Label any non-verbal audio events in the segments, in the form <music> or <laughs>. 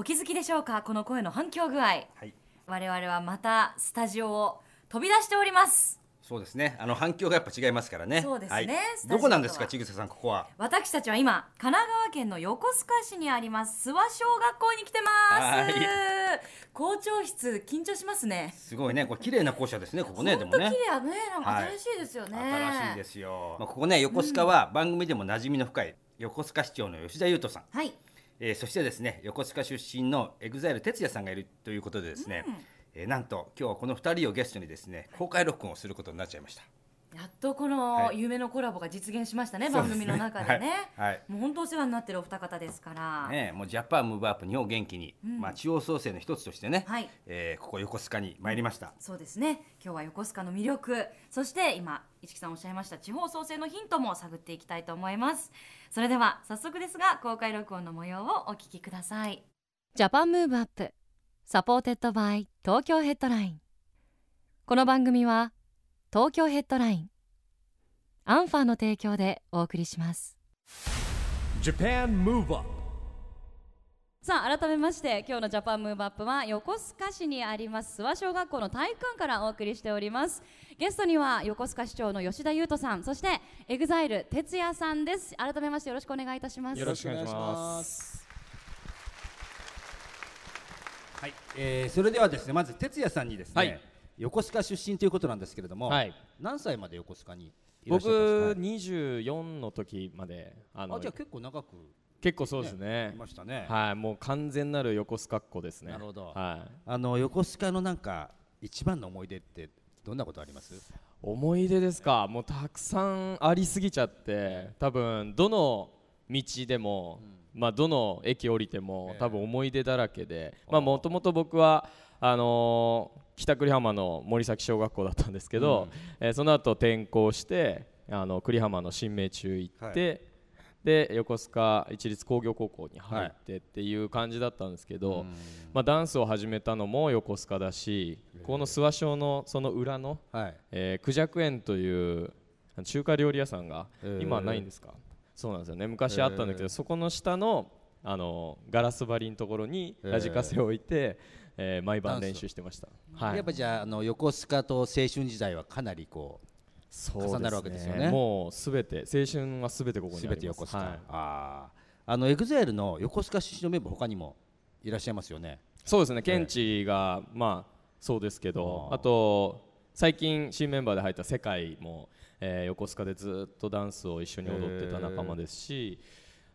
お気づきでしょうか？この声の反響具合。はい。我々はまたスタジオを飛び出しております。そうですね。あの反響がやっぱ違いますからね。そうですね。はい。どこなんですかちぐささんここは？私たちは今神奈川県の横須賀市にあります諏訪小学校に来てます。はい。校長室緊張しますね。すごいね。これ綺麗な校舎ですねここねでもね。本当綺麗。ねなんかはい。新しいですよね、新しいですよ、まあ、ここね横須賀は番組でも馴染みの深い横須賀市長の吉田優斗さん。はいえーそしてですね横須賀出身の EXILE 哲也さんがいるということでですね、えーなんと今日はこの2人をゲストにですね公開録音をすることになっちゃいましたやっとこのはい。夢のコラボが実現しましたね、そうですね。番組の中でね、はい。はい。もう本当お世話になってるお二方ですから、ね、もうジャパンムーブアップ日本を元気に、まあ、地方創生の一つとしてね、はい。えーここ横須賀に参りました、そうですね。今日は横須賀の魅力そして今市木さんおっしゃいました地方創生のヒントも探っていきたいと思います。それでは早速ですが公開録音の模様をお聞きください。 Japan Move Up supported by Tokyo Headline。この番組は東京ヘッドライン。アンファーの提供でお送りします。Japan Move Up さあ改めまして今日の Japan Move Up は横須賀市にあります諏訪小学校の体育館からお送りしております。ゲストには横須賀市長の吉田雄人さんそして EXILE 哲也さんです。改めましてよろしくお願いいたします。よろしくお願いします。はい。えーそれではですねまず哲也さんにですね、はい横須賀出身ということなんですけれども、はい。何歳まで横須賀に僕ゃったんです24の時まであのじゃあ結構長く結構そうですね。いましたね、はいもう完全なる横須賀っ子ですね。なるほど。はい。あの横須賀のなんか一番の思い出ってどんなことあります？思い出ですか？もうたくさんありすぎちゃって多分どの道でも、まあどの駅降りても多分思い出だらけでまあもともと僕はあのー北栗浜の森崎小学校だったんですけど、えーその後転校してあの栗浜の新命中行って、で横須賀一律工業高校に入ってっていう感じだったんですけど、まあ、ダンスを始めたのも横須賀だし、この諏訪小のその裏の、はい。えー、クジャク園という中華料理屋さんが、えー。今はないんですか？そうなんですよね。昔あったんだけど、そこの下のあのガラス張りのところにえーラジカセを置いて、えー毎晩練習してました、はい、やっぱじゃああの横須賀と青春時代はかなりこうそう重なるわけですよね。もうすべて青春はすべてここにあ全ります。て横須賀、はい。あああの EXILE の横須賀出身のメンバー他にもいらっしゃいますよね。そうですね、ケンチが、まあ、そうですけど、あと、最近、新メンバーで入った世界も、えー横須賀でずっとダンスを一緒に踊ってた仲間ですし、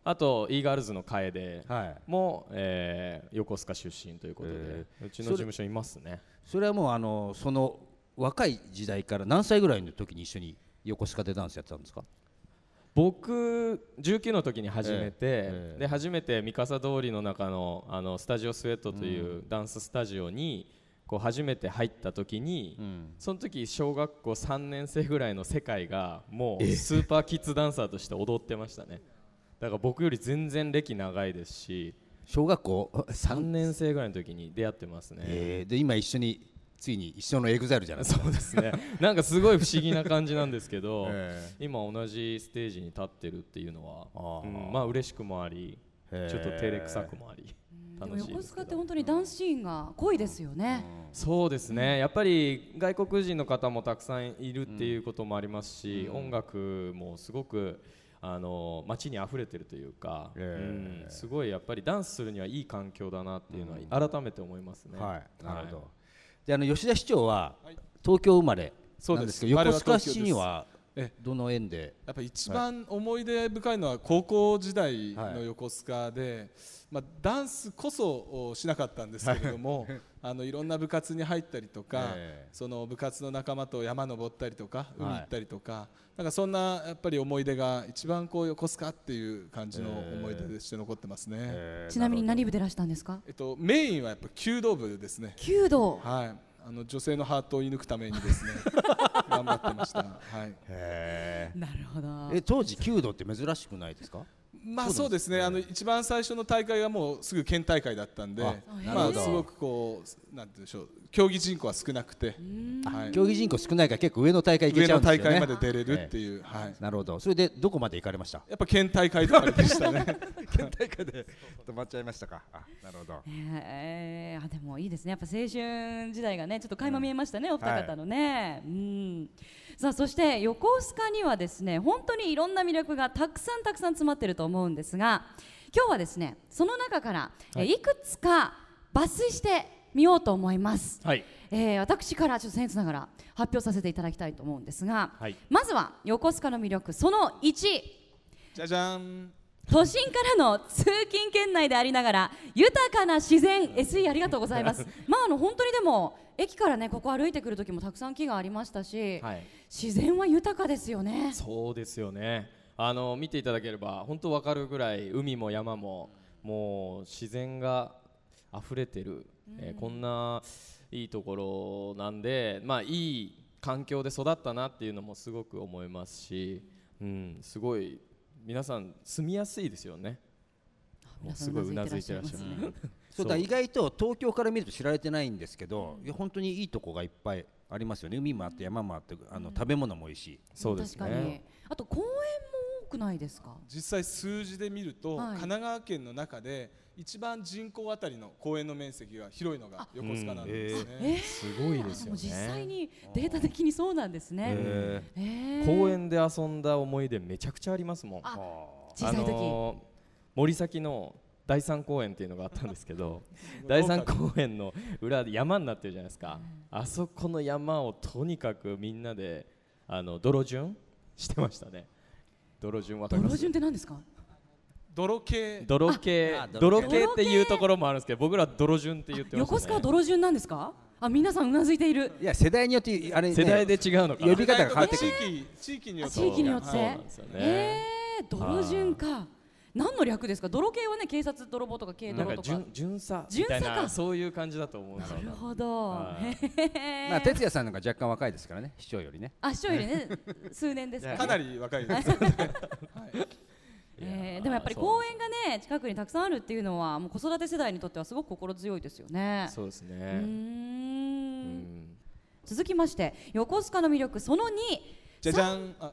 あと、 E-girls の楓はい。も、えー横須賀出身ということで、へうちの事務所いますね。それはもうあのその若い時代から何歳ぐらいの時に一緒に横須賀でダンスやってたんですか？僕19の時に始めて、ええ。で初めて三笠通りの中のあのスタジオスウェットというダンススタジオにこう初めて入った時に、ん。その時小学校3年生ぐらいの世界がもうスーパーキッズダンサーとして踊ってましたねだから僕より全然歴長いですし小学校？<laughs> 3 3年生ぐらいの時に出会ってますね、えーで今一緒についに一緒の EXILE じゃない？ですかそうですね。なんかすごい不思議な感じなんですけど、<laughs> え今同じステージに立ってるっていうのはあーうんまあ嬉しくもありちょっと照れくさくもあり楽しい横須賀って本当にダンスシーンが濃いですよね、そうですね。やっぱり外国人の方もたくさんいるっていうこともありますし、音楽もすごくあの街に溢れてるというか、えうんすごいやっぱりダンスするにはいい環境だなっていうのは改めて思いますね。はいなるほど、はい。であの吉田市長は東京生まれそうですなんです。けど横須賀市にはえどの縁で？やっぱ一番思い出深いのは高校時代の横須賀で、まあ、ダンスこそしなかったんですけれども、<laughs> あのいろんな部活に入ったりとか、ええその部活の仲間と山登ったりとか海はい行ったりとか、なんかそんなやっぱり思い出が一番こう横須賀っていう感じの思い出として残ってますね。えーちなみに何部でいらしたんですか？えっとメインはやっぱ弓道部ですね。弓道はい。あの女性のハートを射抜くためにですね <laughs> 頑張ってました。はい。へなるほどーえ当時弓道って珍しくないですか？まあそうですね。あの一番最初の大会がもうすぐ県大会だったんで、まあすごくこうなんてでしょう。競技人口は少なくて、はい。競技人口少ないから結構上の大会行け上のちゃうんですよね。大会まで出れるっていう、はい。なるほど。それでどこまで行かれました？やっぱ県大会とかでしたね。<laughs> 県大会で止まっちゃいましたか？あなるほど。えー、あでもいいですね。やっぱ青春時代がねちょっと垣間見えましたね、お二方のね、うん。さあそして横須賀にはですね本当にいろんな魅力がたくさんたくさん詰まってると思うんですが今日はですねその中から、い、えい。くつか抜粋してみようと思います、はい。えー私からちょっと僭越ながら発表させていただきたいと思うんですが、はい。まずは横須賀の魅力その1じゃじゃん。都心からの通勤圏内でありながら豊かな自然 SE ありがとうございます。<laughs> まああの本当にでも駅からねここ歩いてくる時もたくさん木がありましたし、はい。自然は豊かですよね。そうですよねあの見ていただければ本当わかるぐらい海も山ももう自然が溢れてる、えーこんないいところなんでまあいい環境で育ったなっていうのもすごく思いますし、うん、すごい皆さん住みやすいですよね。すごいうなずいてらっしゃる。うなずいてらっしゃいますね。<laughs> そうだ意外と東京から見ると知られてないんですけど、いや本当にいいとこがいっぱいありますよね。海もあって山もあってあの、食べ物も美味しい。そうです確かに。ね。あと公園も多くないですか？実際数字で見ると、はい。神奈川県の中で一番人口あたりの公園の面積が広いのが横須賀なんですね。えーすごいですよね。実際にデータ的にそうなんですね、へえー。公園で遊んだ思い出めちゃくちゃありますもん。小さい時、あのー森崎の第三公園っていうのがあったんですけど <laughs> 第三公園の裏で山になってるじゃないですか、あそこの山をとにかくみんなであの泥順してましたね泥順わかります？泥順って何ですか？泥系。泥系。あ泥系。っていうところもあるんですけど僕らは泥順って言ってました、ね、横須賀は泥順なんですか？あ皆さんうなずいている。いや世代によってあれ、ね、世代で違うのか。な呼び方が変わってく地る域地域によって。地域によって。そうなんですよね、えー、泥順か何の略ですか？泥系はね警察泥棒とか軽なん泥とかか巡巡査巡査か。みたいなそういう感じだと思うんですよ。なるほど。はいまあ哲也さんの方が若干若いですからね。<laughs> 市長よりね。あ師匠よりね。数年ですから、ね、かなり若いです。<laughs> えーでもやっぱり公園がね近くにたくさんあるっていうのはもう子育て世代にとってはすごく心強いですよね。そうですね。うーん。うん。続きまして横須賀の魅力その2じゃじゃん。あ。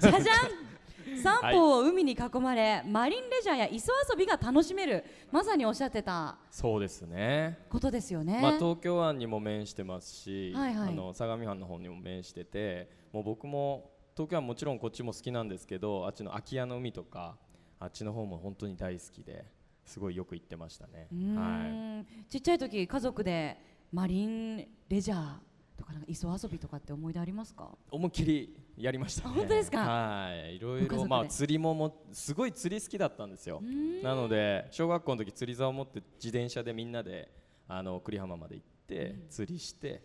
じゃじゃん <laughs> 三方を海に囲まれ、マリンレジャーや磯遊びが楽しめる。まさにおっしゃってたそうですね。ことですよね、まあ、東京湾にも面してますし、はいはい。あの相模湾の方にも面しててもう僕も東京湾もちろんこっちも好きなんですけどあっちの空き家の海とかあっちの方も本当に大好きですごいよく行ってましたね。はい。んちっちゃい時家族でマリンレジャーとかなんか磯遊びとかって思い出ありますか？思いっきりやりましたね。あ本当ですか？はい、いろいろまあ釣りももすごい釣り好きだったんですよ。なので小学校の時釣り竿を持って自転車でみんなであの栗浜まで行って釣りして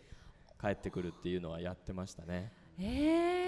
帰ってくるっていうのはやってましたね。え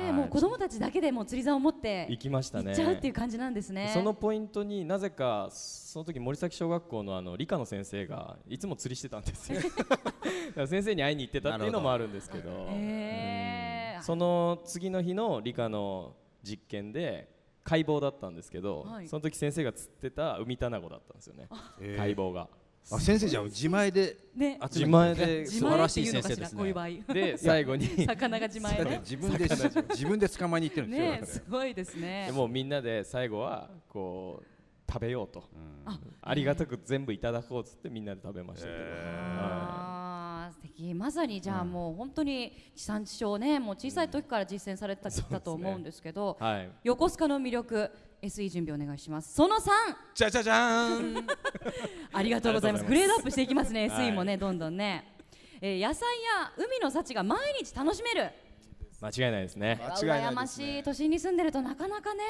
ーはい。もう子供たちだけでもう釣り竿を持って行きましたね。行っちゃうっていう感じなんですね。そのポイントになぜかその時森崎小学校のあの理科の先生がいつも釣りしてたんですよ。<laughs> 先生に会いに行ってたっていうのもあるんですけど。へー。うん。その次の日の理科の実験で解剖だったんですけど、はい。その時先生が釣ってた海タナゴだったんですよね。えー。解剖があ先生じゃん自前でね。あ自前で自素晴らしい先生ですね。合。で最後に。魚が自前だってね自分で自分で捕まえに行ってるんですよ、ねすごいですね。でもうみんなで最後はこう食べようと、あ。ありがたく全部いただこうっつってみんなで食べましたけど、素敵。まさにじゃあもう本当に地産地消ねもう小さい時から実践されてたと思うんですけどはい。横須賀の魅力 SE 準備お願いします。その3じゃじゃじゃーん。<laughs> ありがとうございます。グレードアップしていきますねはい。SE もねどんどんね。えー野菜や海の幸が毎日楽しめる。間違いないですね。羨ましい都心に住んでるとなかなかね。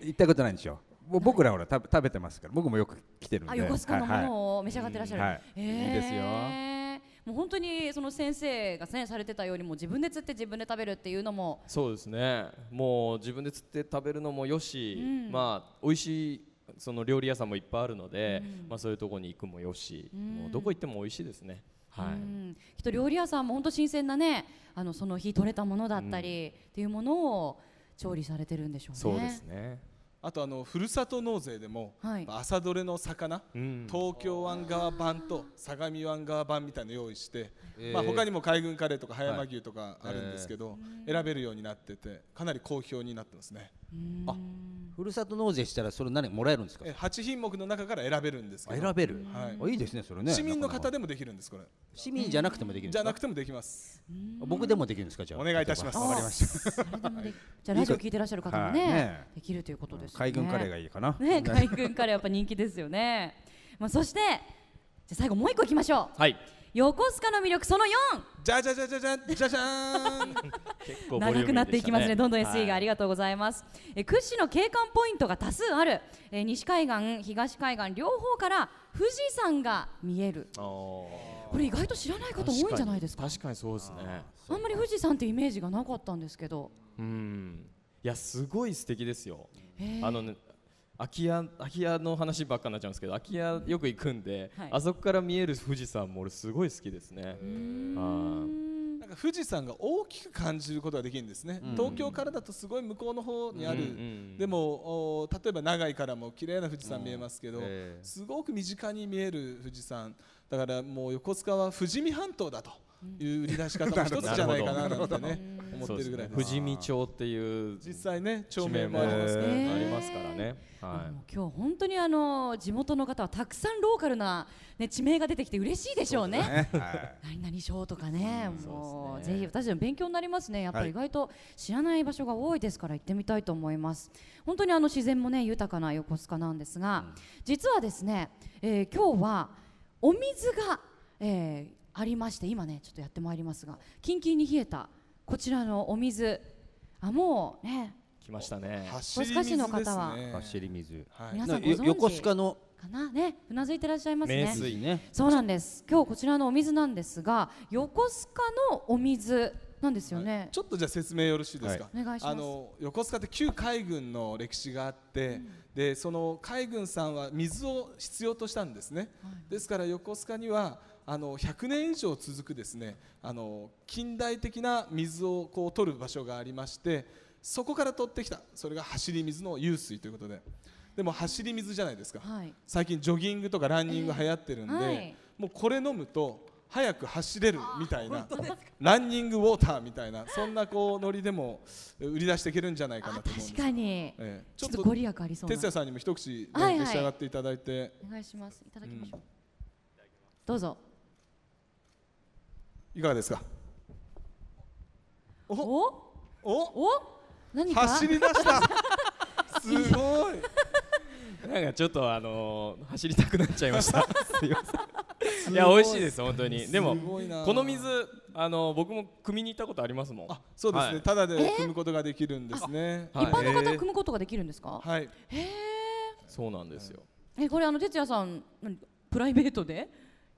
行ったことないんですよもう僕らほら食べ食べてますから。僕もよく来てるんで。あ横須賀のもはいはい。のを召し上がってらっしゃる、はい。えー。いいですよもう本当にその先生がねされてたようにもう自分で釣って自分で食べるっていうのもそうですね。もう自分で釣って食べるのもよし、うん。まあ美味しいその料理屋さんもいっぱいあるので、まあそういうところに行くもよし、もうどこ行っても美味しいですね。はい、うん。きっと料理屋さんも本当新鮮なねあのその日取れたものだったりっていうものを調理されてるんでしょうね。そうですねあとあのふるさと納税でも、はい。朝どれの魚、うん。東京湾側版と相模湾側版みたいなの用意して、えー。まあ他にも海軍カレーとか葉山牛とかあるんですけど、選べるようになっててかなり好評になってますね。あふるさと納税したらそれ何もらえるんですか？え8品目の中から選べるんですけ選べる、はい。あいいですねそれね。市民の方でもできるんですこれ。市民じゃなくてもできるじゃなくてもできます。僕でもできるんですか？じゃあ。お願いいたします。わかりました。じゃあラジオ聞いてらっしゃる方もね,、できるということです海軍カレーがいいかな、ね海軍カレーやっぱ人気ですよね。まあそしてじゃあ最後もう一個いきましょう。はい横須賀の魅力その4。じゃじゃじゃじゃじゃじゃじゃーん。<laughs> 結構ボリューミーでした長くなっていきますね。どんどん SE がありりがとうございます。え屈指の景観ポイントが多数ある、え西海岸、東海岸両方から富士山が見える。これ意外と知らない方多いんじゃないですか？確かにそうですねあんまり富士山ってイメージがなかったんですけど。うんいやすごい素敵ですよあのね空き家空き家の話ばっかになっちゃうんですけど空き家よく行くんで、はい。あそこから見える富士山も俺すごい好きですね。あなんか富士山が大きく感じることができるんですね、東京からだとすごい向こうの方にある、うんうんでもお例えば長井からも綺麗な富士山見えますけど、ええ。すごく身近に見える富士山。だからもう横須賀は富士見半島だという売り出し方も <laughs> 一つじゃないかななんてね思ってるぐらいです。富士見町っていう実際ね町地名もありますから、へーありますからね、はもう今日本当にあの地元の方はたくさんローカルな、ね、地名が出てきて嬉しいでしょうね。ね。はい。何々賞とかね、もうそうですね。ぜひ私たちも勉強になりますね。やっぱり意外と知らない場所が多いですから行ってみたいと思います。本当にあの自然もね豊かな横須賀なんですが、実はですね、えー今日はお水が、えーありまして今ねちょっとやってまいりますが、キンキンに冷えたこちらのお水、あもうね。い、来ましたね。走り水のです方はね。走り水。はい。皆さんご存横須賀のかな？ねうなずいてらっしゃいますね。名水ね。そうなんです。今日こちらのお水なんですが、横須賀のお水なんですよね。ちょっとじゃあ説明よろしいですか、はい。お願いします。あの横須賀って旧海軍の歴史があって、でその海軍さんは水を必要としたんですね、ですから横須賀にはあの100年以上続くですねあの近代的な水をこう取る場所がありましてそこから取ってきたそれが走り水の湧水ということででも走り水じゃないですか、はい。最近ジョギングとかランニング流行ってるんで、はいもうこれ飲むと早く走れるみたいなランニングウォーターみたいなそんなこうノリでも売り出していけるんじゃないかあなと思うんです確かに。ええちょっとご利益ありそうな。哲也さんにも一口、召し上がっていただいてお願いします。いただきましょう。どうぞ。いかがですか？お？お？お？お？何か？走り出した。<laughs> すごい。なんかちょっとあのー走りたくなっちゃいました。<laughs> すいません。いや美味しいです本当に。でもこの水あの僕も汲みに行ったことありますもん。あそうですね、はい。ただで汲むことができるんですね。はい一般の方へー組むことができるんですか？はい。そうなんですよ。えこれあの哲也さん何プライベートで？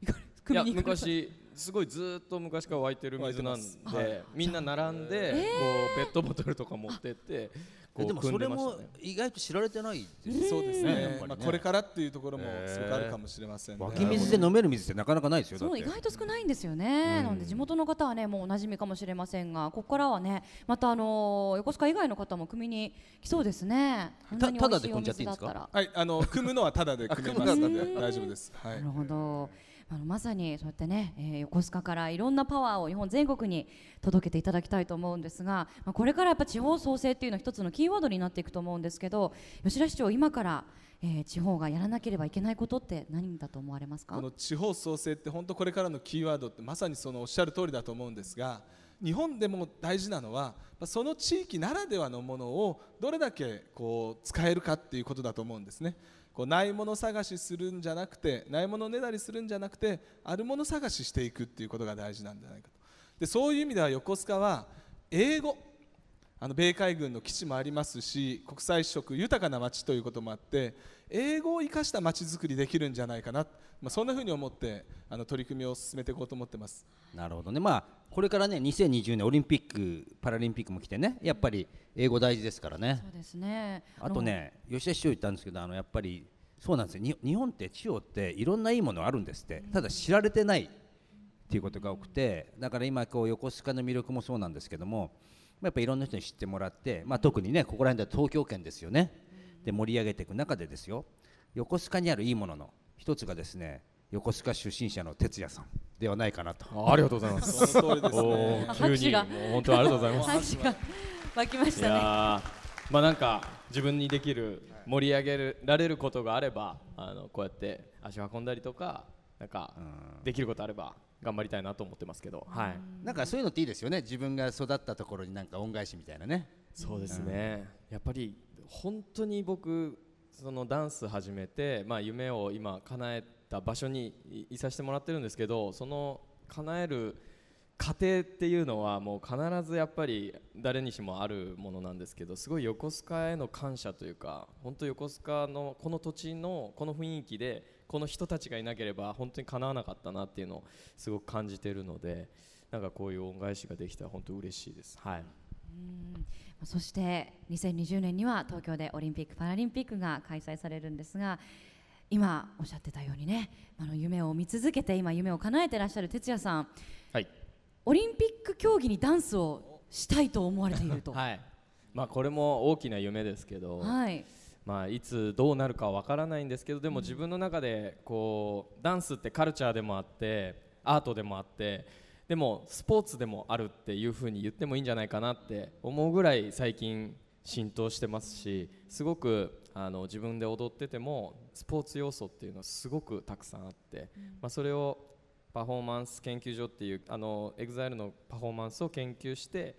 いや組みに行かれた？昔すごいずーっと昔から湧いてる水なん湧いてます。でみんな並んでこうペットボトルとか持ってってこうでも汲んそれもでましたね。意外と知られてないですそうですやね。まあ、これからっていうところもすごくあるかもしれませんね、湧き水で飲める水ってなかなかないですよだって。そう意外と少ないんですよね、なので地元の方はねもうおなじみかもしれませんがここからはねまたあのー横須賀以外の方も組みに来そうですね。こんなに美味しいお水だったら。はい、あの組むのはただで組めますので大丈夫です。は。ないるほどあのまさにそうやってね、えー横須賀からいろんなパワーを日本全国に届けていただきたいと思うんですが、まあ、これからやっぱ地方創生っていうのは一つのキーワードになっていくと思うんですけど吉田市長今から、えー地方がやらなければいけないことって何だと思われますか？この地方創生って本当これからのキーワードってまさにそのおっしゃる通りだと思うんですが、日本でも大事なのはその地域ならではのものをどれだけこう使えるかっていうことだと思うんですね。こうないもの探しするんじゃなくてないものねだりするんじゃなくてあるもの探ししていくっていうことが大事なんじゃないかと。でそういう意味では横須賀は英語。あの米海軍の基地もありますし国際色豊かな街ということもあって英語を生かした街づくりできるんじゃないかな、まあ、そんなふうに思ってあの取り組みを進めていこうと思ってます。なるほどね。まあこれからね2020年オリンピック・パラリンピックも来てねやっぱり英語大事ですからね。そうですね。あとね吉田市長言ったんですけどあのやっぱりそうなんですよ。に日本って地方っていろんないいものあるんですって。ただ知られてないっていうことが多くてだから今こう横須賀の魅力もそうなんですけどもやっぱいろんな人に知ってもらって、まあ、特にねここら辺では東京圏ですよねで盛り上げていく中でですよ横須賀にあるいいものの一つがですね横須賀出身者の哲也さんではないかなと。ありがとうございます。その通りですおね急に拍手が。もう本当にありがとうございます。拍手が湧きましいたねまあなんか自分にできる盛り上げられることがあればあのこうやって足を運んだりとかなんかできることあれば頑張りたいなと思ってますけど。はい。なんかそういうのっていいですよね。自分が育ったところになんか恩返しみたいなね。そうですね、やっぱり本当に僕そのダンス始めて、まあ、夢を今叶えた場所にいいさせてもらってるんですけどその叶える過程っていうのはもう必ずやっぱり誰にしもあるものなんですけどすごい横須賀への感謝というか本当横須賀のこの土地のこの雰囲気でこの人たちがいなければ本当に叶わなかったなっていうのをすごく感じているのでなんかこういう恩返しができたら本当嬉しいです。はいそして2020年には東京でオリンピック・パラリンピックが開催されるんですが今おっしゃってたようにねあの夢を見続けて今夢を叶えてらっしゃる哲也さんはい。オリンピック競技にダンスをしたいと思われていると。<laughs> はい。まあ、これも大きな夢ですけど、はい。まあ、いつどうなるかは分からないんですけどでも自分の中でこうダンスってカルチャーでもあってアートでもあってでもスポーツでもあるっていうふうに言ってもいいんじゃないかなって思うぐらい最近浸透してますしすごくあの自分で踊っててもスポーツ要素っていうのはすごくたくさんあって、まあ、それをパフォーマンス研究所っていうあの EXILE のパフォーマンスを研究して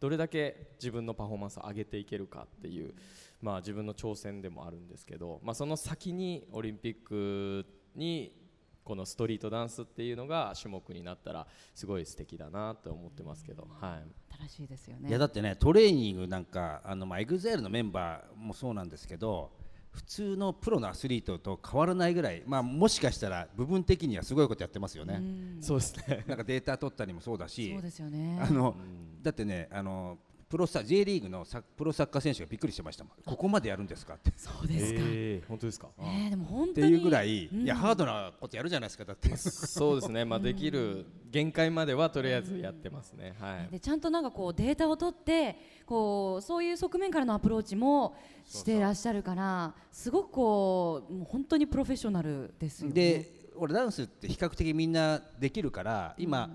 どれだけ自分のパフォーマンスを上げていけるかっていう、まあ、自分の挑戦でもあるんですけど、まあ、その先にオリンピックにこのストリートダンスっていうのが種目になったらすごい素敵だなと思ってますけど、はい、新しいですよね。いやだってねトレーニングなんかあのまあ EXILE のメンバーもそうなんですけど普通のプロのアスリートと変わらないぐらい、まあ、もしかしたら部分的にはすごいことやってますよね、そうですね。<laughs> なんかデータ取ったりもそうだしそうですよね。あのだってねあのプロサ J リーグのサプロサッカー選手がびっくりしてましたもん。ここまでやるんですかって。そうですか、えー本当ですか？ねえでも本っていうぐらい、うん。いやハードなことやるじゃないですかだって。そうですね、まあ、できる限界まではとりあえずやってますね、はい、でちゃんとなんかこうデータを取ってこうそういう側面からのアプローチもしてらっしゃるからすごくこうもう本当にプロフェッショナルですよね。で俺ダンスって比較的みんなできるから今、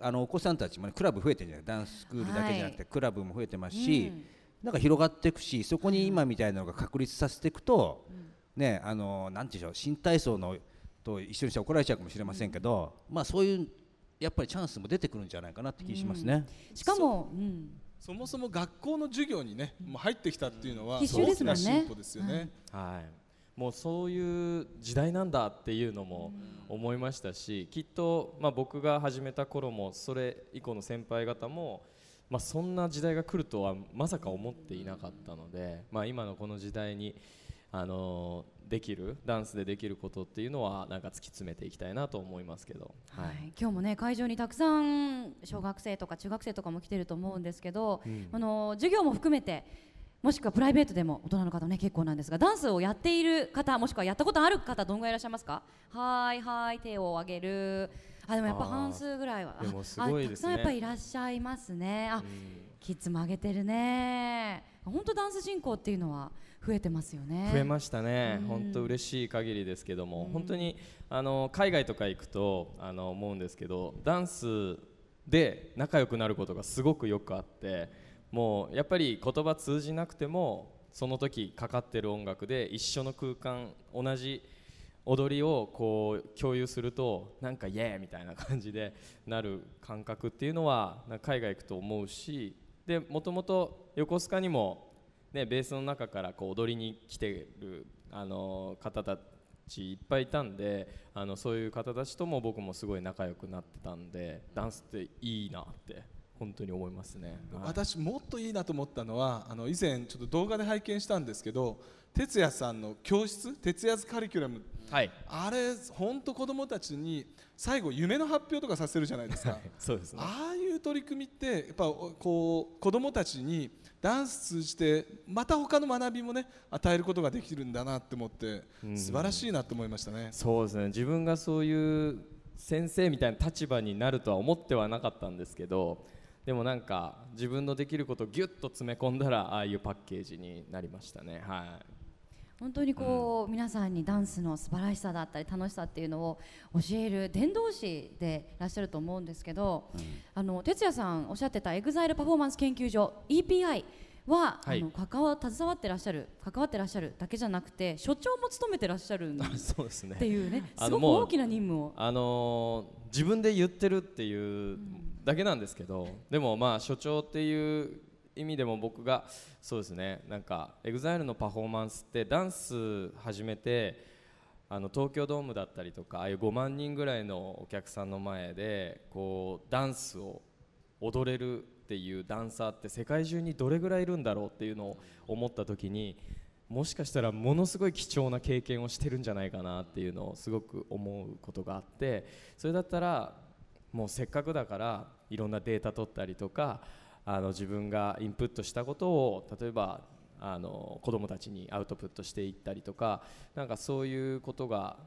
あのお子さんたちも、ね、クラブ増えてるじゃないダンススクールだけじゃなくて、はい。クラブも増えてますし、うん。なんか広がっていくしそこに今みたいなのが確立させていくと、ねあのなんていうんでしょう新体操のと一緒にして怒られちゃうかもしれませんけど、まあそういうやっぱりチャンスも出てくるんじゃないかなって気しますね。しかも、うん、そもそも学校の授業にねもう入ってきたっていうのは必修ですもんね。大きな進歩ですよね。はい、もうそういう時代なんだっていうのも思いましたし、きっと、まあ、僕が始めた頃もそれ以降の先輩方も、まあ、そんな時代が来るとはまさか思っていなかったので、まあ、今のこの時代に、あのできるダンスでできることっていうのはなんか突き詰めていきたいなと思いますけど、ははい。い、今日もね会場にたくさん小学生とか中学生とかも来てると思うんですけど、あの授業も含めてもしくはプライベートでも大人の方ね結構なんですがダンスをやっている方もしくはやったことある方どんぐらいいらっしゃいますか？はいはい手を挙げる。あでもやっぱ半数ぐらいはあでもすごいですね。あたくさんやっぱいらっしゃいますね。あ、キッズも上げてるね。本当ダンス人口っていうのは増えてますよね。増えましたね、うん。本当嬉しい限りですけども、本当にあの海外とか行くとあの思うんですけどダンスで仲良くなることがすごくよくあってもうやっぱり言葉通じなくてもその時かかってる音楽で一緒の空間同じ踊りをこう共有するとなんかイエーイみたいな感じでなる感覚っていうのは海外行くと思うしでもともと横須賀にもね、ベースの中からこう踊りに来てる、あの方たちいっぱいいたんであのそういう方たちとも僕もすごい仲良くなってたんでダンスっていいなって本当に思いますね、はい。私もっといいなと思ったのはあの以前ちょっと動画で拝見したんですけど哲也さんの教室哲也ズカリキュラム。はい。あれ本当子供たちに最後夢の発表とかさせるじゃないですか。そうですね。ああいう取り組みってやっぱこう子供たちにダンス通じてまた他の学びもね与えることができるんだなって思ってうん。素晴らしいなと思いましたね。そうですね。自分がそういう先生みたいな立場になるとは思ってはなかったんですけどでもなんか自分のできることをギュッと詰め込んだらああいうパッケージになりましたね。はい。本当にこう、皆さんにダンスの素晴らしさだったり楽しさっていうのを教える伝道師でいらっしゃると思うんですけど、あの哲也さんおっしゃってた EXILE パフォーマンス研究所 EPI は、はい。あの関わ携わってらっしゃる関わってらっしゃるだけじゃなくて所長も務めてらっしゃるんっ <laughs> そうですね。ていうねすごく大きな任務を。あのー自分で言ってるっていうだけなんですけど、でもまあ所長っていう意味でも僕がそうですねなんか EXILE のパフォーマンスってダンス始めてあの東京ドームだったりとかああいう5万人ぐらいのお客さんの前でこうダンスを踊れるっていうダンサーって世界中にどれぐらいいるんだろうっていうのを思った時にもしかしたらものすごい貴重な経験をしてるんじゃないかなっていうのをすごく思うことがあってそれだったらもうせっかくだからいろんなデータ取ったりとかあの自分がインプットしたことを例えばあの子どもたちにアウトプットしていったりとかなんかそういうことが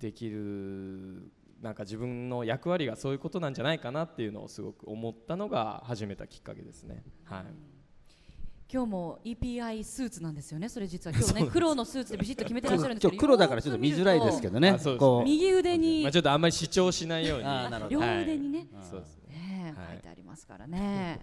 できるなんか自分の役割がそういうことなんじゃないかなっていうのをすごく思ったのが始めたきっかけですね。はい今日も EPI スーツなんですよね。それ実は今日ね <laughs> 黒のスーツでビシッと決めてらっしゃるんですけど今日黒だからちょっと見づらいですけどね。右腕にまあ、ちょっとあんまり主張しないように。両ど。腕にね、そうですね。ねはい。書いてありますからね。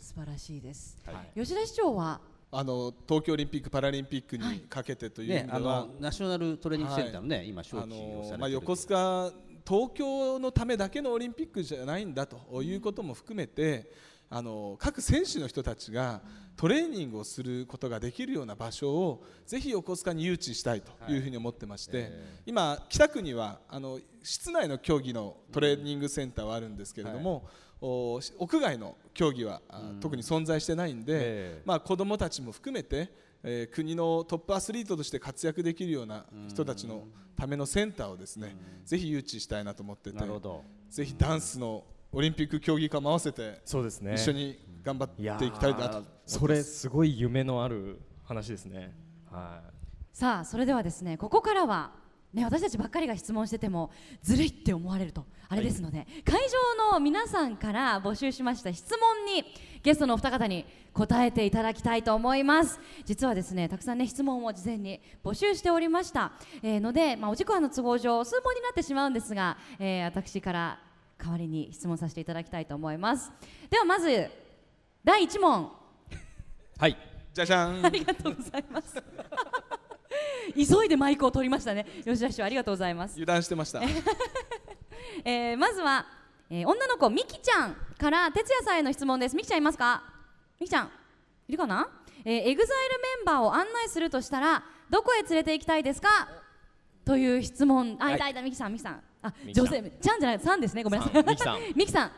素晴らしいです、はい。吉田市長は？あの東京オリンピック・パラリンピックにかけてという意味ねあでナショナルトレーニングセンターのね今招あ致をされてまあ、横須賀東京のためだけのオリンピックじゃないんだということも含めてあの各選手の人たちがトレーニングをすることができるような場所をぜひ横須賀に誘致したいとい。うふうに思ってまして、今、北区にはあの室内の競技のトレーニングセンターはあるんですけれども、お屋外の競技は、あ特に存在してないんで、ええ。まあ、子どもたちも含めて、えー国のトップアスリートとして活躍できるような人たちのためのセンターをですね、ぜひ誘致したいなと思っててぜひダンスのオリンピック競技化も合わせてそうですね。一緒に頑張っていきたいなと。それすごい夢のある話ですね。はい。さあそれではですねここからはね私たちばっかりが質問しててもずるいって思われるとあれですので、会場の皆さんから募集しました質問にゲストのお二方に答えていただきたいと思います。実はですねたくさんね質問を事前に募集しておりました、えーので、まあ、お時間の都合上数問になってしまうんですが、えー私から代わりに質問させていただきたいと思います。ではまず第1問。はい。じゃじゃん。<laughs> ありがとうございます。急いでマイクを取りましたね。吉田市長ありがとうございます。油断してました。<laughs> えーまずは、えー女の子みきちゃんから哲也さんへの質問です。みきちゃんいますか？みきちゃんいるかな、えー、エグザイルメンバーを案内するとしたらどこへ連れて行きたいですか？という質問。あい。たいた。みきさんみきさん。あ女性。ちゃんじゃない。さんですね。ごめんなさい。みきさん。みき <laughs> さん。い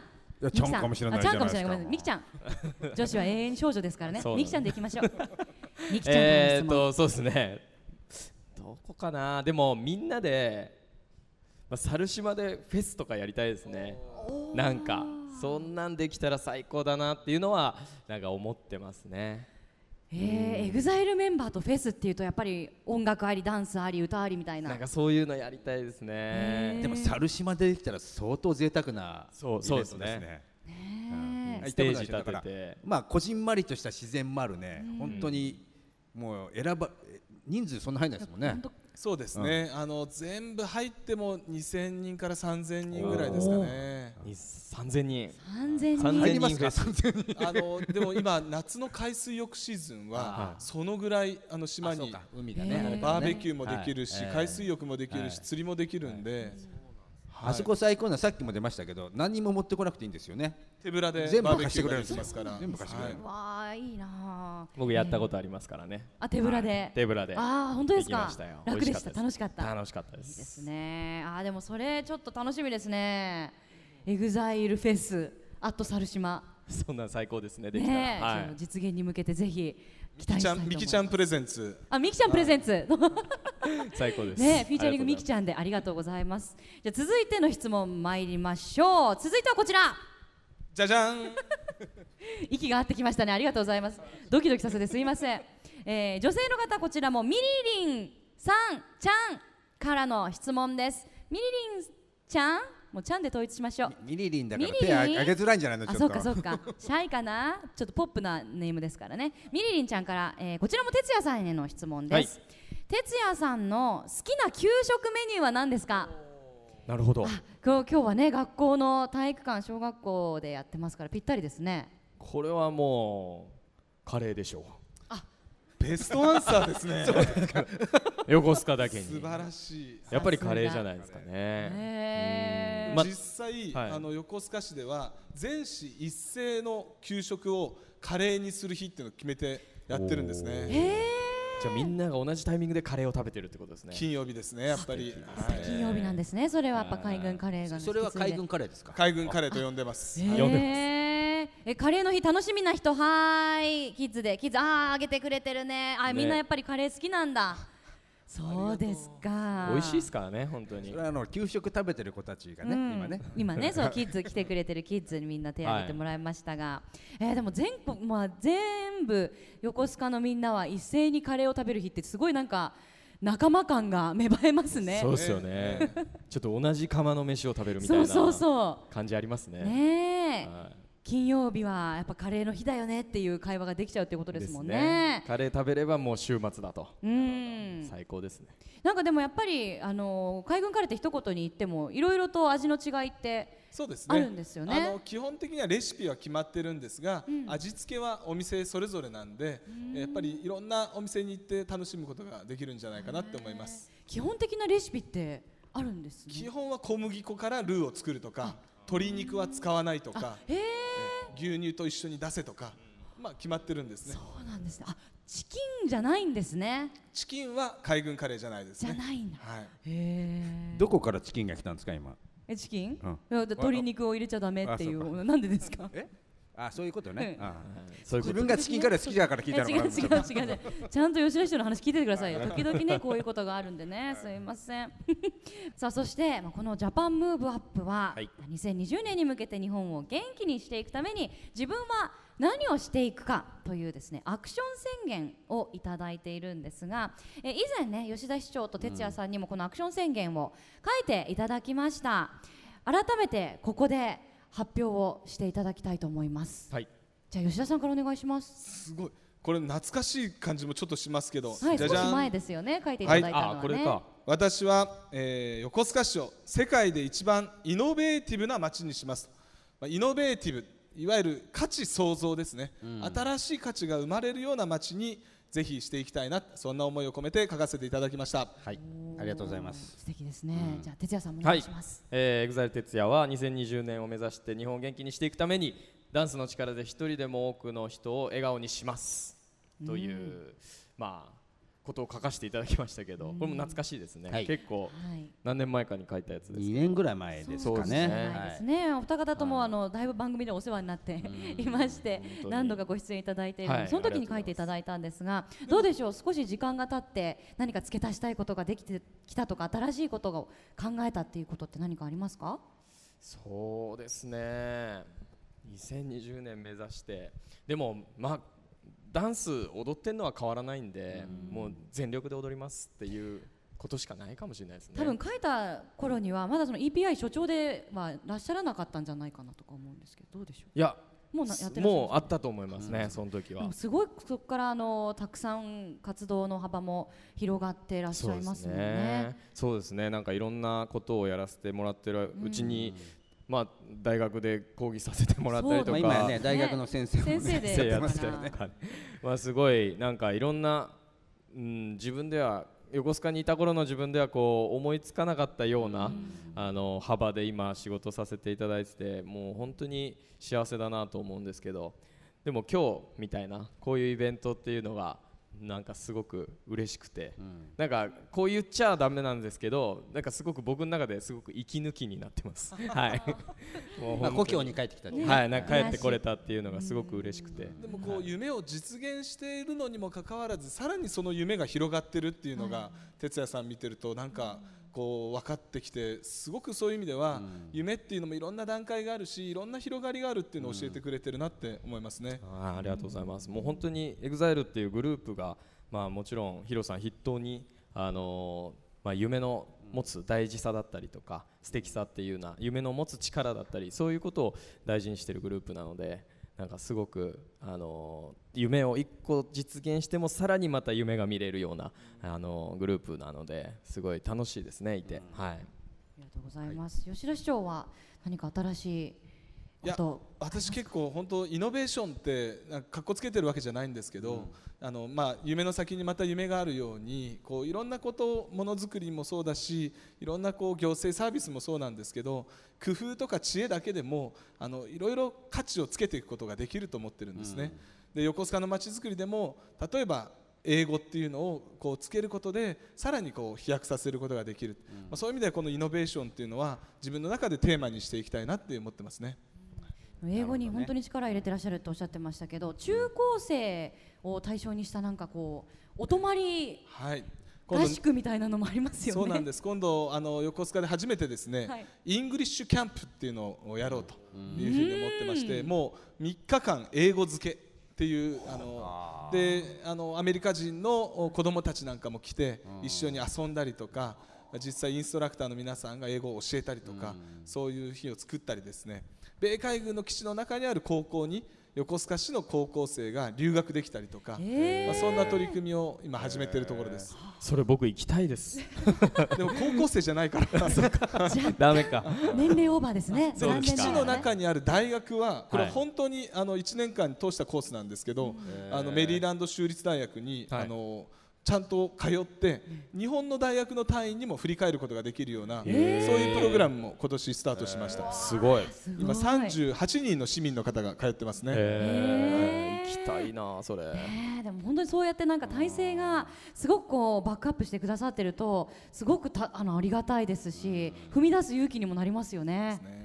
やちゃん。かもしれないあちゃんかもしじゃないですか。れないごめんなさい。みきちゃん。女子は永遠に少女ですからね。みきちゃんで行きましょう。<laughs> みきちゃんえー、質問。とそうですね。どこかな。でもみんなで、まあ、猿島でフェスとかやりたいですね。なんかそんなんできたら最高だなっていうのはなんか思ってますねえー、エグザイルメンバーとフェスっていうとやっぱり音楽ありダンスあり歌ありみたいな。なんかそういうのやりたいですへねでも猿島でできたら相当贅沢なそうそうですね。ねえ。ステージ立てて。まあこじんまりとした自然もあるね。本当にもう選ば人数そんな入んないですもんねそうですね、あの全部入っても2000人から3000人ぐらいですかね。に3000人。3000 3000人。人入りますかあのでも今夏の海水浴シーズンははいそのぐらいあの島にあそうか。海がへー。ねバーベキューもできるし、はい。海水浴もできるし、はい。釣りもできるんで、あそこ最高なのさっきも出ましたけど何にも持ってこなくていいんですよね。手ぶらで全部貸してくれるんですから。全部貸してくれるはい。わあいいなあ僕やったことありますからね。あ手ぶらで、はい。手ぶらで。ああ本当ですか？行きましたよ。楽でしたた楽しかった。楽しかったでいいですすね。あーでもそれちょっと楽しみですね。 EXILE フェス at 猿島 <laughs> そんなん最高ですねできたら、実現に向けてぜひ期ミキちゃんミキちゃん presents。あみきちゃん prese nts。い、<laughs> 最高です。ね featuring みきゃちゃんでありがとうございます。じゃあ続いての質問参りましょう。続いてはこちら。じゃじゃん。<laughs> 息が合ってきましたね。ありがとうございます。ドキドキさせてすいません、えー女性の方こちらもミリリンさんちゃんからの質問です。ミリリンちゃんもうちゃんで統一しましょう。ミリリンだからミリリン手あげづらいんじゃないの？ちあょっと。そうか。そうかシャイかな？<laughs> ちょっとポップなネームですからね。ミリリンちゃんから、えーこちらも哲也さんへの質問です、哲也さんの好きな給食メニューは何ですか？なるほど。今日今日はね学校の体育館小学校でやってますからぴったりですね。これはもうカレーでしょベストアンサーですね。う横須賀だけに。素晴らしい。やっぱりカレーじゃないですかね。ま実際、はい。あの横須賀市では全市一斉の給食をカレーにする日っていうのを決めてやってるんですね。じゃあみんなが同じタイミングでカレーを食べてるってことですね。金曜日ですねやっぱり、はい。金曜日なんですね。それはやっぱ海軍カレーがそれは海軍カカレーですか？海軍カレーと呼んでます、はい呼んでええカレーの日楽しみな人はーい。キッズで。キッズあああげてくれてるね。あね。みんなやっぱりカレー好きなんだ。そうですか。美味しいですからね本当に。それはあの給食食べてる子たちがね、うん。今ね。今ねそう <laughs> キッズ来てくれてるキッズにみんな手挙げてもらいましたが、えーでも全国まあ全部横須賀のみんなは一斉にカレーを食べる日ってすごいなんか仲間感が芽生えますね。そうですよね。<laughs> ちょっと同じ釜の飯を食べるみたいそうそうなそ感じありますうね。ねえ。はい金曜日はやっぱカレーの日だよねっていう会話ができちゃうってことですもんね。カレー食べればもう週末だと。うん。最高ですね。なんかでもやっぱりあの海軍カレーって一言に言ってもいろいろと味の違いってそうですね。あるんですよね。あの基本的にはレシピは決まってるんですが、味付けはお店それぞれなんで、やっぱりいろんなお店に行って楽しむことができるんじゃないかなって思います。基本的なレシピってあるんですね。基本は小麦粉からルーを作るとか鶏肉は使わないとか。へえ牛乳と一緒に出せとか、まあ、決まってるんですね。そうなんですね。あチキンじゃないんですね。チキンは海軍カレーじゃないですじねゃないんだ。はい。へえどこからチキンが来たんですか今。えチキン、うん。いやだ鶏肉を入れちゃダメっていうなんでですか？え？あそういうことね、うん。あそういうこと。自分がチキンカレー好きだから聞い。たのかなえ違う違う違う違うちゃんと吉田市長の話聞いててくださいよ <laughs> 時々ねこういうことがあるんでね。すいません。<laughs> さあそしてまあこのジャパンムーブアップは、はい。2020年に向けて日本を元気にしていくために自分は何をしていくかというですねアクション宣言をいただいているんですがえ以前ね吉田市長と哲也さんにもこのアクション宣言を書いていただきました。改めてここで発表をしていただきたいと思います。はい。じゃあ吉田さんからお願いします。すごい。これ懐かしい感じもちょっとしますけど、はい、少じゃじゃん。し前ですよね、書いていただいたのはね。あこれか。私は、えー横須賀市を世界で一番イノベーティブな街にします、まあ、イノベーティブいわゆる価値創造ですね、新しい価値が生まれるような街にぜひしていきたいな。そんな思いを込めて書かせていただきました。はい。ありがとうございます。素敵ですね。じゃあ、哲也さんもおはい願いします。、えー、EXILE 哲也は2020年を目指して日本を元気にしていくためにダンスの力で一人でも多くの人を笑顔にします。という、まあことを書かせていただきましたけど、これも懐かしいですね、はい。結構はい。何年前かに書いたやつです2年ぐらい前ですかね。そうですね。ない。お二方とも、あのだいぶ番組でお世話になっていまして何度かご出演いただいてはい。その時に書いていただいたんですがどうでしょう？少し時間が経って何か付け足したいことができてきたとか新しいことを考えたっていうことって何かありますか？そうですね。2020年目指して。でもまあダンス踊ってんのは変わらないんで、もう全力で踊りますっていうことしかないかもしれないですね。多分書いた頃にはまだその EPI 所長ではいらっしゃらなかったんじゃないかなとか思うんですけどどうでしょいやうもうなやってもうあったと思いますね、その時は。すごいそこからあのたくさん活動の幅も広がってらっしゃいますもんね。そうですね。なんかいろんなことをやらせてもらってるうちに、まあ大学で講義させてもらったりとか、まあ、今やね大学の先生も、ね、先生でやってたりら。とかね。まあすごいなんかいろんな、うん、自分では横須賀にいた頃の自分ではこう思いつかなかったような、あの幅で今仕事させていただいててもう本当に幸せだなと思うん。ですけどでも今日みたいなこういうイベントっていうのがなんかすごく嬉しくて、うん。なんかこう言っちゃダメなんですけどなんかすごく僕の中ですごく息抜きになってます。<laughs> はい。<laughs> もうまあ、故郷に帰ってきたっていう。はいなんか帰ってこれたっていうのがすごく嬉しくて。でもこう夢を実現しているのにもかかわらずさらにその夢が広がってるっていうのが哲也さん見てるとなんかこう分かってきてすごくそういう意味では夢っていうのもいろんな段階があるしいろんな広がりがあるっていうのを教えてくれてるなって思いますね。あーありがとうございます。もう本当に EXILE っていうグループがまあもちろんヒロさん筆頭にあのーまあ夢の持つ大事さだったりとか素敵さっていうような夢の持つ力だったりそういうことを大事にしているグループなのでなんかすごくあのー夢を一個実現してもさらにまた夢が見れるようなあのーグループなのですごい楽しいですねいて、はい。ありがとうございます、吉田市長は何か新しいいや私結構本当イノベーションってなんかかっこつけてるわけじゃないんですけど、あのまあ夢の先にまた夢があるようにこういろんなことものづくりもそうだしいろんなこう行政サービスもそうなんですけど工夫とか知恵だけでもあのいろいろ価値をつけていくことができると思ってるんですね。で横須賀のまちづくりでも例えば英語っていうのをこうつけることでさらにこう飛躍させることができる、まあ、そういう意味ではこのイノベーションっていうのは自分の中でテーマにしていきたいなって思ってますね。英語に本当に力入れてらっしゃるとおっしゃってましたけど、中高生を対象にしたなんかこうお泊まりはい。合宿みたいなのもありますよね。そうなんです。今度あの横須賀で初めてですね、はい。 English camp っていうのをやろうというふうに思ってましてもう3日間英語漬けっていうあのであのアメリカ人の子供たちなんかも来て一緒に遊んだりとか実際インストラクターの皆さんが英語を教えたりとかそういう日を作ったりですね米海軍の基地の中にある高校に横須賀市の高校生が留学できたりとか、まあ、そんな取り組みを今始めているところです。<laughs> それ僕行きたいです。<laughs> でも高校生じゃないから。<laughs> ダメか。年齢オーバーですね。基地の中にある大学はこれはい本当にあの1年間通したコースなんですけど、あのメリーランド州立大学に、はい。あのちゃんと通って日本の大学の単位にも振り返ることができるような、そういうプログラムも今年スタートしました、すごい。今38人の市民の方が通ってますね、えー、行きたいなそれ。ねえでも本当にそうやってなんか体制がすごくこうバックアップしてくださってるとすごくたあのありがたいですし踏み出す勇気にもなりますよね。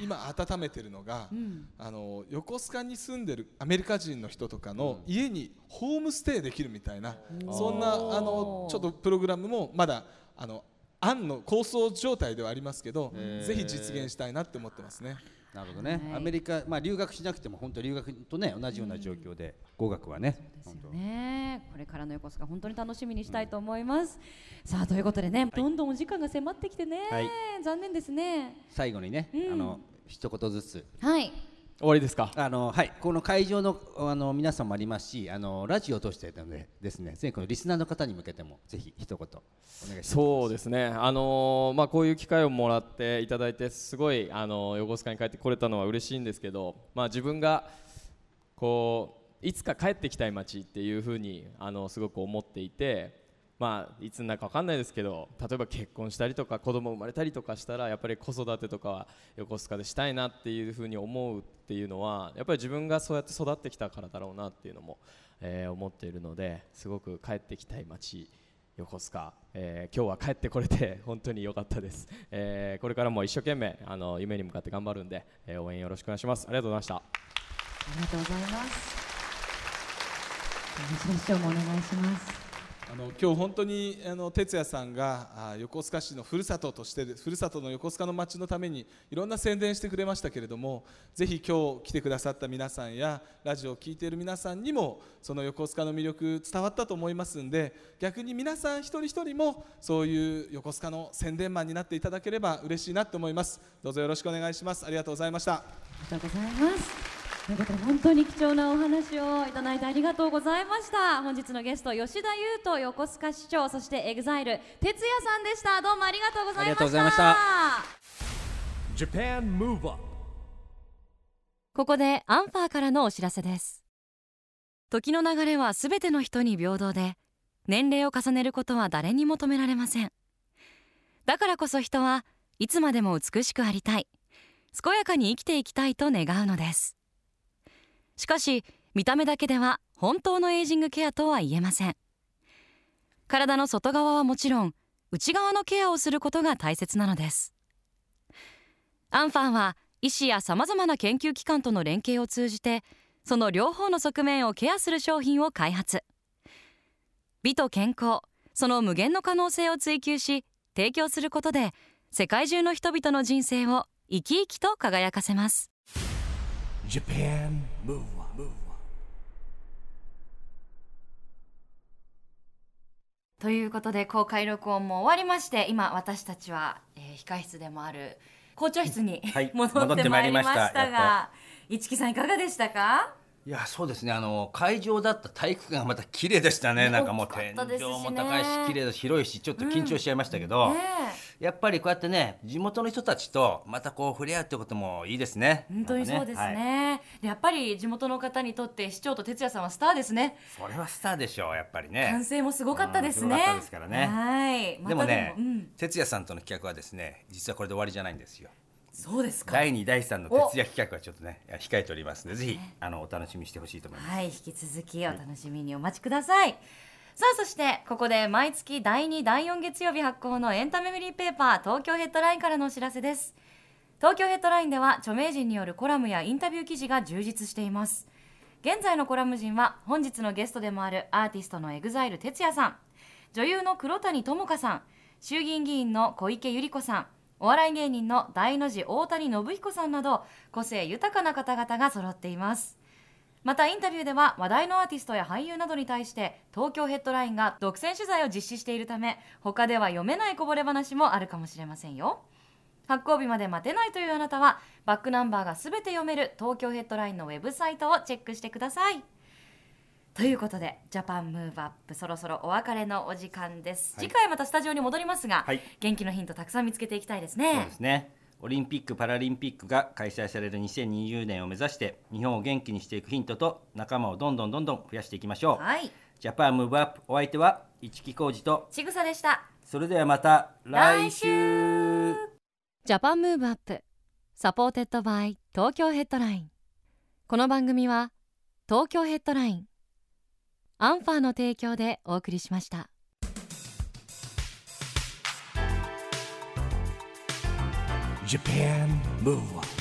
ね今温めてるのが、ん。あの横須賀に住んでるアメリカ人の人とかの家にホームステイできるみたいな、そんなあのちょっとプログラムもまだあの案の構想状態ではありますけど、ぜひ実現したいなって思ってますね。なるほどね、はい。アメリカ、まあ、留学しなくても本当留学とね同じような状況で語学はね、ですよねこれからの横須賀本当に楽しみにしたいと思います、さあということでね、どんどんお時間が迫ってきてね、はい。残念ですね。最後にね、うん。あの一言ずつ。はい。終わりですか？あのはい。この会場のあの皆さんもありますしあのラジオを通してなのでですね。全国のリスナーの方に向けてもぜひ一言お願いします。そうですね、あのーまあ、こういう機会をもらっていただいてすごい、あのー横須賀に帰ってこれたのは嬉しいんですけど、まあ、自分がこういつか帰ってきたい街っていうふうにあのすごく思っていて、まあ、いつになるか分かんないですけど例えば結婚したりとか子供生まれたりとかしたらやっぱり子育てとかは横須賀でしたいなっていうふうに思うっていうのはやっぱり自分がそうやって育ってきたからだろうなっていうのも、えー思っているのですごく帰ってきたい街横須賀、えー今日は帰ってこれて <laughs> 本当に良かったです、えーこれからも一生懸命あの夢に向かって頑張るんで、えー応援よろしくお願いします。ありがとうございました。ありがとうございます。西田市長もお願いします。あの今日本当にあの哲也さんがあ横須賀市のふるさととしてふるさとの横須賀の町のためにいろんな宣伝してくれましたけれどもぜひ今日来てくださった皆さんやラジオを聴いている皆さんにもその横須賀の魅力伝わったと思いますんで逆に皆さん一人一人もそういう横須賀の宣伝マンになっていただければ嬉しいなと思います。どうぞよろしくお願いします。ありがとうございました。ありがとうございます。ということで本当に貴重なお話をいただいてありがとうございました。本日のゲスト吉田優斗横須賀市長そして EXILE 哲也さんでしたどうもありがとうございました。ありがとうございました。Japan Move Up ここでアンファーからのお知らせです。時の流れはすべての人に平等で年齢を重ねることは誰にも止められません。だからこそ人はいつまでも美しくありたい。健やかに生きていきたいと願うのですしかし見た目だけでは本当のエイジングケアとは言えません。体の外側はもちろん内側のケアをすることが大切なのです。アンファンは医師やさまざまな研究機関との連携を通じてその両方の側面をケアする商品を開発。美と健康その無限の可能性を追求し提供することで世界中の人々の人生を生き生きと輝かせます。Japan Move Up ということで公開録音も終わりまして今私たちは、えー控室でもある校長室に、はい <laughs> 戻ってまいりましたが市木さんいかがでしたか？いやそうですね。あの会場だった体育館がまた綺麗でしたね。ねなんかもう天井も高いし綺麗だし広いしちょっと緊張しちゃいましたけど、ねやっぱりこうやってね地元の人たちとまたこう触れ合うってこともいいですね。本当にそうですね。でやっぱり地元の方にとって市長と哲也さんはスターですね。はいそれはスターでしょうやっぱりね。歓声もすごかったですね、うんすごかったですからね。はい。またでもねうん、哲也さんとの企画はですね実はこれで終わりじゃないんですよそうですか。第2第3の哲也企画はちょっとね控えておりますのでぜひあのお楽しみにしてほしいと思います。はい、引き続きお楽しみにお待ちください。さあそしてここで毎月第2第4月曜日発行のエンタメフリーペーパー東京ヘッドラインからのお知らせです。東京ヘッドラインでは著名人によるコラムやインタビュー記事が充実しています。現在のコラム陣は本日のゲストでもあるアーティストの EXILE 哲也さん。女優の黒谷友香さん。衆議院議員の小池百合子さんお笑い芸人の大の字大谷信彦さんなど個性豊かな方々が揃っています。またインタビューでは話題のアーティストや俳優などに対して東京ヘッドラインが独占取材を実施しているため他では読めないこぼれ話もあるかもしれませんよ。発行日まで待てないというあなたはバックナンバーがすべて読める東京ヘッドラインのウェブサイトをチェックしてください。ということでジャパンムーブアップそろそろお別れのお時間です、はい。次回またスタジオに戻りますが、はい。元気のヒントたくさん見つけていきたいですそうねですね。オリンピック・パラリンピックが開催される2020年を目指して日本を元気にしていくヒントと仲間をどんどんどんどん増やしていきましょう、はい。 JAPAN MOVE UP お相手は一木広治とちぐさでした。それではまた来週。 JAPAN MOVE UP supported by TOKYO HEADLINE。この番組は TOKYO HEADLINE アンファーの提供でお送りしました。Japan Move Up